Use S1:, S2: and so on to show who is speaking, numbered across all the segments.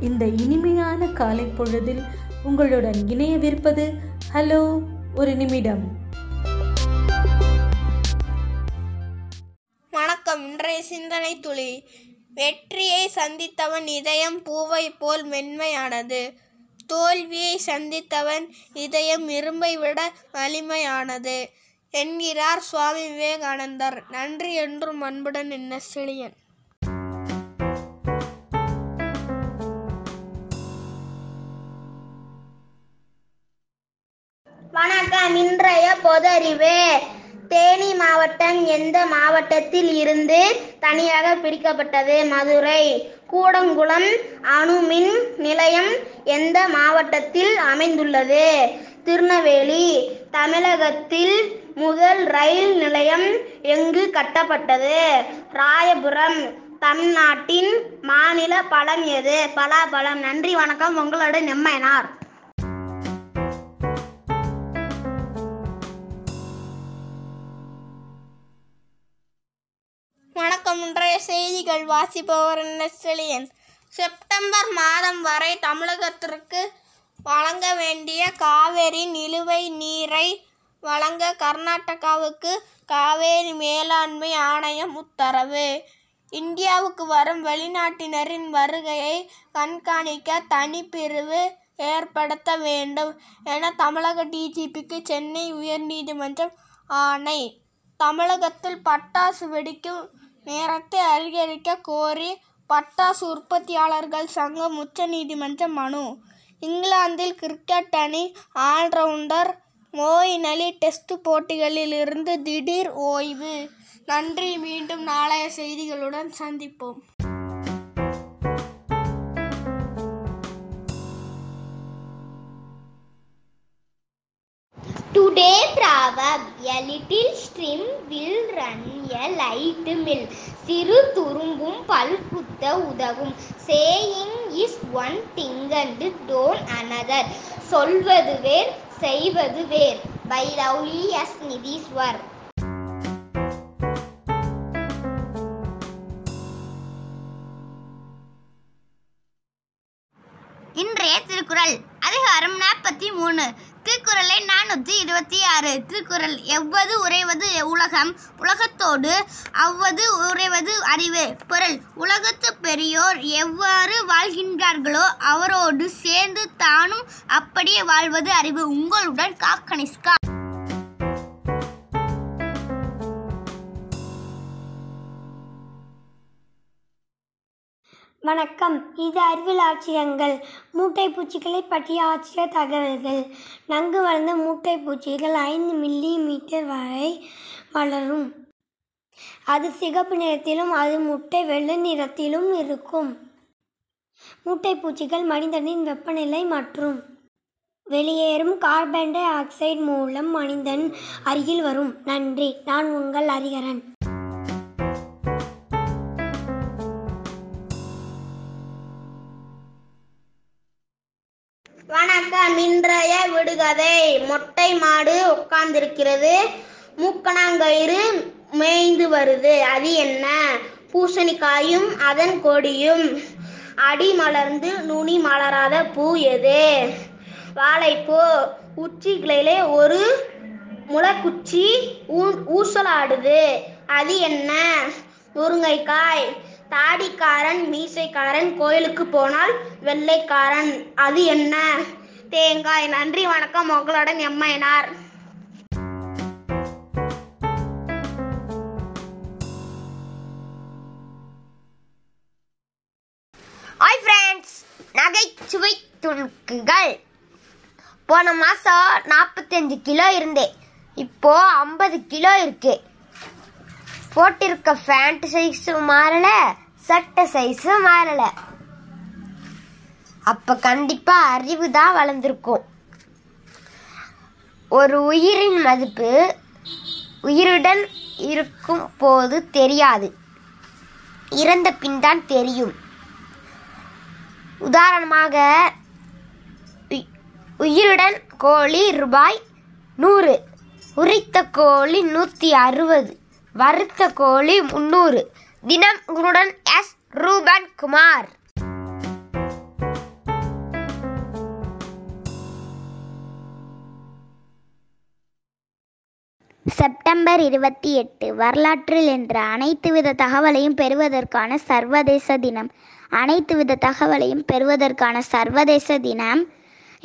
S1: இந்த இனிமையான காலை பொழுதில் உங்களுடன் இணையவிருப்பது ஹலோ ஒரு நிமிடம்.
S2: வணக்கம். இன்றைய சிந்தனை துளி. வெற்றியை சந்தித்தவன் இதயம் பூவை போல் மென்மையானது. தோல்வியை சந்தித்தவன் இதயம் இரும்பை விட வலிமையானது என்கிறார் சுவாமி விவேகானந்தர். நன்றி என்றும் அன்புடன் என்ன செழியன்.
S3: வணக்கம். இன்றைய பொதறிவு. தேனி மாவட்டம் எந்த மாவட்டத்தில் இருந்து தனியாக பிரிக்கப்பட்டது? மதுரை. கூடங்குளம் அணுமின் நிலையம் எந்த மாவட்டத்தில் அமைந்துள்ளது? திருநெல்வேலி. தமிழகத்தில் முதல் ரயில் நிலையம் எங்கு கட்டப்பட்டது? ராயபுரம். தமிழ்நாட்டின் மாநில பழம் எது? பலாபலம் நன்றி வணக்கம். உங்களோட நெம்மையனார்.
S2: இன்றைய செய்திகள் வாசிப்பவர் என்ன செப்டம்பர் மாதம் வரை தமிழகத்திற்கு வழங்க வேண்டிய காவேரி நிலுவை நீரை வழங்க கர்நாடகாவுக்கு காவேரி மேலாண்மை ஆணையம் உத்தரவு. இந்தியாவுக்கு வரும் வெளிநாட்டினரின் வருகையை கண்காணிக்க தனிப்பிரிவு ஏற்படுத்த வேண்டும் என தமிழக டிஜிபிக்கு சென்னை உயர்நீதிமன்றம் ஆணை. தமிழகத்தில் பட்டாசு வெடிக்கும் நேரத்தை அதிகரிக்க கோரி பட்டாசு உற்பத்தியாளர்கள் சங்கம் உச்சநீதிமன்றம் மனு. இங்கிலாந்தில் கிரிக்கெட் அணி ஆல்ரவுண்டர் மோயின் அலி டெஸ்ட் போட்டிகளில் இருந்து திடீர் ஓய்வு. நன்றி. மீண்டும் நாளைய செய்திகளுடன் சந்திப்போம்.
S3: Today proverb, a little stream will run a light mill. சிறு துரும்பும் பல் குத்த உதவும் saying is one thing and done another சொல்வது வேர் செய்வது வேர் பை லவ்லி எஸ் நிதீஸ்வர்
S4: இன்றைய திருக்குறள் அதிகாரம் நாற்பத்தி மூணு திருக்குறளை நானூற்றி இருபத்தி ஆறு. திருக்குறள் எவ்வது உறைவது உலகம்? உலகத்தோடு அவ்வது உறைவது அறிவு. பொருள் உலகத்து பெரியோர் எவ்வாறு வாழ்கின்றார்களோ அவரோடு சேர்ந்து தானும் அப்படியே வாழ்வது அறிவு. உங்களுடன் காக்கனிஸ்கா
S5: வணக்கம். இது அறிவியல் ஆச்சரியங்கள். மூட்டை பூச்சிகளை பற்றிய ஆச்சரிய தகவல்கள். நன்கு வளர்ந்த மூட்டை பூச்சிகள் ஐந்து மில்லி மீட்டர் வரை வளரும். அது சிகப்பு நிறத்திலும் அது முட்டை வெள்ளை நிறத்திலும் இருக்கும். மூட்டை பூச்சிகள் மனிதனின் வெப்பநிலை மற்றும் வெளியேறும் கார்பன் டை ஆக்சைடு மூலம் மனிதன் அருகில் வரும். நன்றி. நான் உங்கள் ஹரிஹரன்
S3: இன்றைய விடுகதை. மொட்டை மாடு உட்கார்ந்திருக்கிறது. மூக்கணாங்கயிறு மேய்ந்து வருது. அது என்ன? பூசணிக்காயும் அதன் கொடியும். அடி மலர்ந்து நுனி மலராத பூ எது? வாழைப்பூ. உச்சிகளிலே ஒரு முளைக்குச்சி ஊ- ஊசலாடுது. அது என்ன? முருங்கைக்காய். தாடிக்காரன் மீசைக்காரன் கோயிலுக்கு போனால் வெள்ளைக்காரன். அது என்ன? தேங்காய். நன்றி வணக்கம். உங்களுடன் எம்மையனார்
S4: ஹாய் ஃப்ரெண்ட்ஸ் நகைச்சுவை துணுக்குகள். போன மாதம் நாற்பத்தஞ்சு கிலோ இருந்தேன். இப்போ ஐம்பது கிலோ இருக்கு. போட்டிருக்க பேண்ட் சைஸும் மாறல சட்டை சைஸும் மாறலை. அப்போ கண்டிப்பாக அறிவு தான் வளர்ந்துருக்கும். ஒரு உயிரின் மதிப்பு உயிருடன் இருக்கும் போது தெரியாது. இறந்த பின் தான் தெரியும். உதாரணமாக உயிருடன் கோழி ரூபாய் நூறு உரித்த கோழி நூற்றி அறுபது வறுத்த கோழி முந்நூறு தினம் உங்களுடன் எஸ் ரூபன் குமார்
S6: செப்டம்பர் இருபத்தி எட்டு வரலாற்றில் என்ற அனைத்து வித தகவலையும் பெறுவதற்கான சர்வதேச தினம். அனைத்து வித தகவலையும் பெறுவதற்கான சர்வதேச தினம்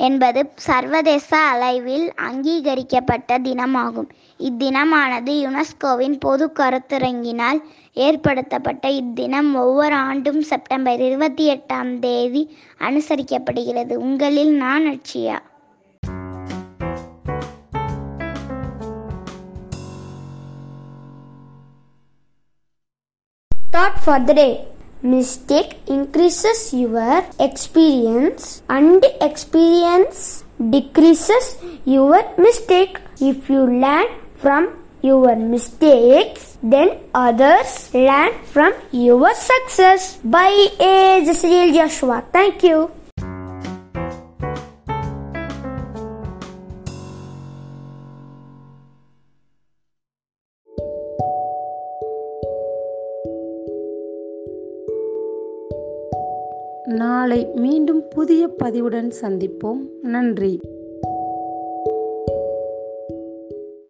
S6: என்பது சர்வதேச அளவில் அங்கீகரிக்கப்பட்ட தினமாகும். இத்தினமானது யுனெஸ்கோவின் பொது கருத்தரங்கினால் ஏற்படுத்தப்பட்ட இத்தினம் ஒவ்வொரு ஆண்டும் செப்டம்பர் இருபத்தி எட்டாம் தேதி அனுசரிக்கப்படுகிறது. உங்களில் நான் Atchiya
S7: Thought for the day. Mistake increases your experience and experience decreases your mistake. If you learn from your mistakes, then others learn from your success. By A. Jasriel Joshua. Thank you.
S8: நாளை மீண்டும் புதிய பதிவுடன் சந்திப்போம். நன்றி.